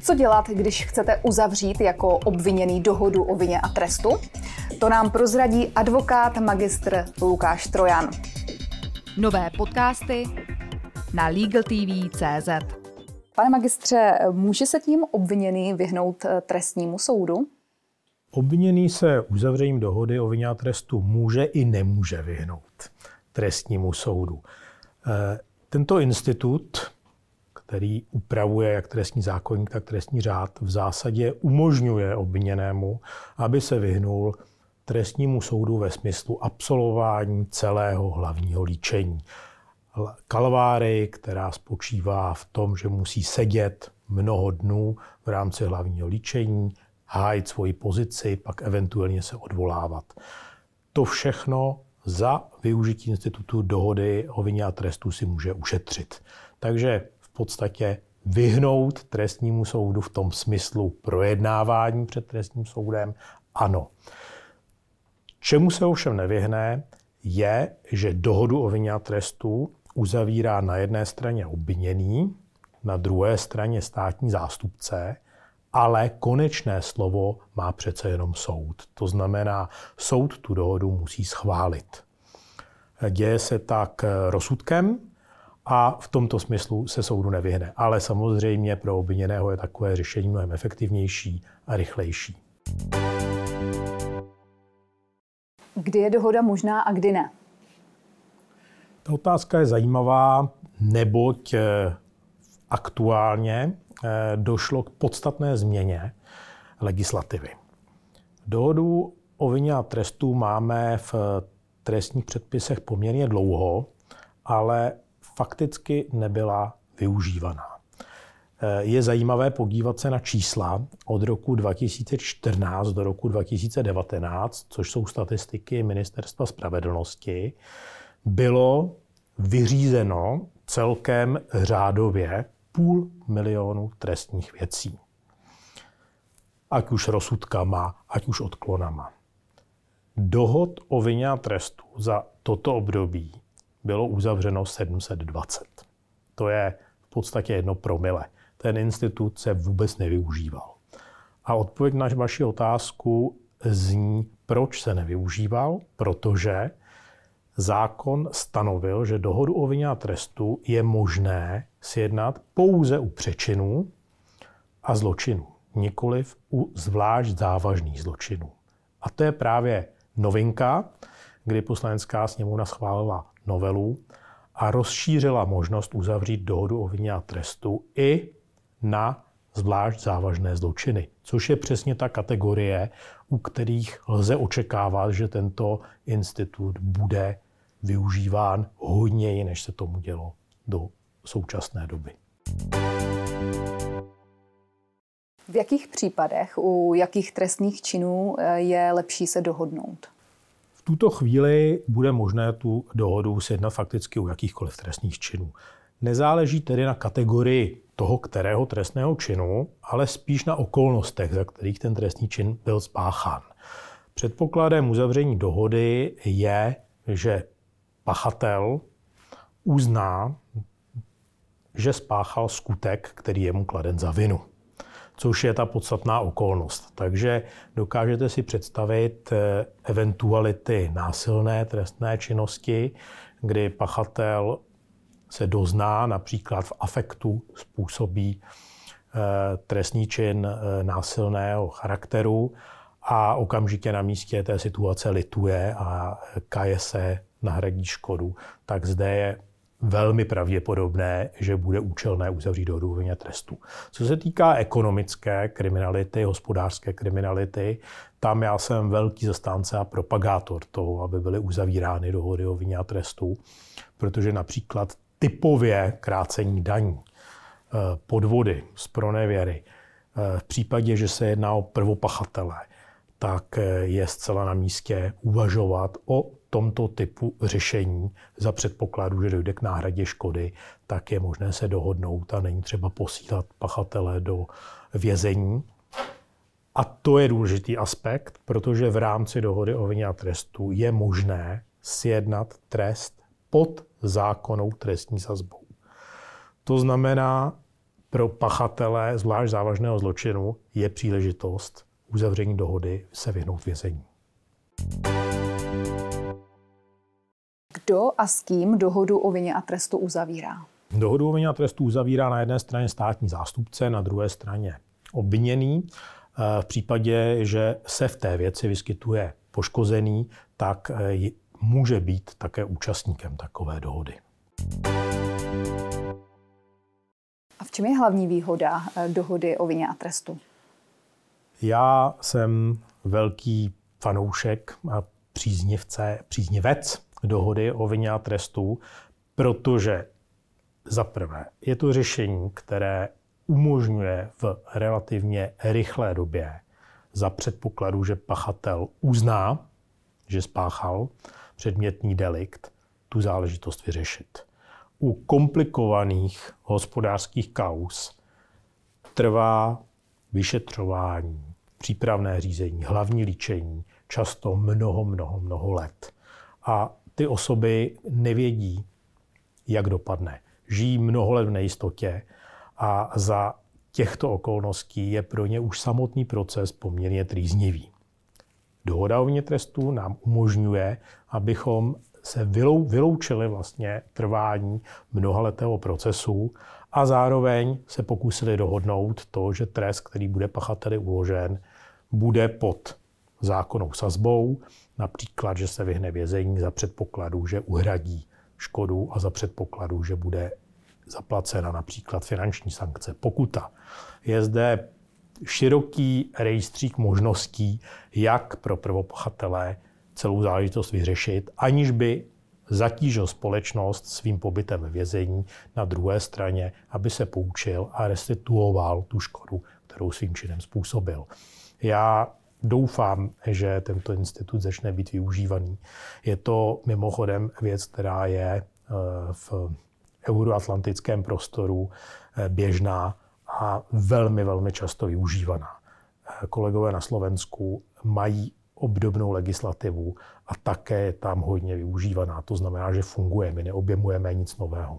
Co dělat, když chcete uzavřít jako obviněný dohodu o vině a trestu? To nám prozradí advokát magistr Lukáš Trojan. Nové podcasty na LegalTV.cz Pane magistře, může se tím obviněný vyhnout eh, trestnímu soudu? Obviněný se uzavřením dohody o vině a trestu může i nemůže vyhnout trestnímu soudu. Eh, tento institut který upravuje jak trestní zákonník, tak trestní řád, v zásadě umožňuje obviněnému, aby se vyhnul trestnímu soudu ve smyslu absolvování celého hlavního líčení. Kalváry, která spočívá v tom, že musí sedět mnoho dnů v rámci hlavního líčení, hájit svoji pozici, pak eventuálně se odvolávat. To všechno za využití institutu dohody o vině a trestu si může ušetřit. Takže podstatě vyhnout trestnímu soudu v tom smyslu projednávání před trestním soudem? Ano. Čemu se ovšem nevyhne, je, že dohodu o vině a trestu uzavírá na jedné straně obviněný, na druhé straně státní zástupce, ale konečné slovo má přece jenom soud. To znamená, soud tu dohodu musí schválit. Děje se tak rozsudkem, a v tomto smyslu se soudu nevyhne. Ale samozřejmě pro obviněného je takové řešení mnohem efektivnější a rychlejší. Kdy je dohoda možná a kdy ne? Ta otázka je zajímavá, neboť eh, aktuálně eh, došlo k podstatné změně legislativy. Dohodu o vině a trestu máme v trestních předpisech poměrně dlouho, ale fakticky nebyla využívaná. Eh, je zajímavé podívat se na čísla od roku 2014 do roku 2019, což jsou statistiky Ministerstva spravedlnosti. Bylo vyřízeno celkem řádově půl milionu trestních věcí. Ať už rozsudkama, ať už odklonama. Dohod o vině a trestu za toto období bylo uzavřeno 720. To je v podstatě jedno promile. Ten institut se vůbec nevyužíval. A odpověď na vaši otázku zní, proč se nevyužíval, protože zákon stanovil, že dohodu o vině a trestu je možné sjednat pouze u přečinů a zločinů, nikoliv u zvlášť závažných zločinů. A to je právě novinka, kdy poslanecká sněmovna schválila novelu a rozšířila možnost uzavřít dohodu o vině a trestu i na zvlášť závažné zločiny, což je přesně ta kategorie, u kterých lze očekávat, že tento institut bude využíván hodněji, než se tomu dělo do současné doby. V jakých případech, u jakých trestných činů je lepší se dohodnout? Tuto chvíli bude možné tu dohodu sjednat fakticky u jakýchkoliv trestných činů. Nezáleží tedy na kategorii toho, kterého trestného činu, ale spíš na okolnostech, za kterých ten trestný čin byl spáchán. Předpokladem uzavření dohody je, že pachatel uzná, že spáchal skutek, který je mu kladen za vinu což je ta podstatná okolnost. Takže dokážete si představit eh, eventuality násilné trestné činnosti, kdy pachatel se dozná, například v afektu způsobí eh, trestný čin eh, násilného charakteru a okamžitě na místě té situace lituje a kaje se nahradí škodu, tak zde je velmi pravděpodobné, že bude účelné uzavřít dohodu o vině trestu. Co se týká ekonomické kriminality, hospodářské kriminality, tam já jsem velký zastánce a propagátor toho, aby byly uzavírány dohody o vině a trestu, protože například typově krácení daní, eh, podvody z pronevěry, eh, v případě, že se jedná o prvopachatele, tak eh, je zcela na místě uvažovat o tomto typu řešení za předpokladu, že dojde k náhradě škody, tak je možné se dohodnout a není třeba posílat pachatele do vězení. A to je důležitý aspekt, protože v rámci dohody o vině a trestu je možné sjednat trest pod zákonnou trestní sazbou. To znamená, pro pachatele zvlášť závažného zločinu je příležitost uzavření dohody se vyhnout vězení. Kdo a s kým dohodu o vině a trestu uzavírá? Dohodu o vině a trestu uzavírá na jedné straně státní zástupce, na druhé straně obviněný. Eh, v případě, že se v té věci vyskytuje poškozený, tak eh, může být také účastníkem takové dohody. A v čem je hlavní výhoda eh, dohody o vině a trestu? Já jsem velký fanoušek a příznivce, příznivec dohody o vině a trestu, protože za prvé je to řešení, které umožňuje v relativně rychlé době za předpokladu, že pachatel uzná, že spáchal předmětný delikt, tu záležitost vyřešit. U komplikovaných hospodářských kaus trvá vyšetřování, přípravné řízení, hlavní líčení často mnoho, mnoho, mnoho let. A ty osoby nevědí, jak dopadne. Žijí mnoho let v nejistotě a za těchto okolností je pro ně už samotný proces poměrně trýznivý. Dohoda o trestu nám umožňuje, abychom se vyloučili vlastně trvání mnohaletého procesu a zároveň se pokusili dohodnout to, že trest, který bude pachateli uložen, bude pod zákonnou sazbou, například, že se vyhne vězení za předpokladu, že uhradí škodu a za předpokladu, že bude zaplacena například finanční sankce, pokuta. Je zde široký rejstřík možností, jak pro prvopachatele celou záležitost vyřešit, aniž by zatížil společnost svým pobytem vězení na druhé straně, aby se poučil a restituoval tu škodu, kterou svým činem způsobil. Já doufám, že tento institut začne být využívaný. Je to mimochodem věc, která je eh, v euroatlantickém prostoru eh, běžná a velmi, velmi často využívaná. Eh, kolegové na Slovensku mají obdobnou legislativu a také je tam hodně využívaná. To znamená, že funguje, my neobjemujeme nic nového.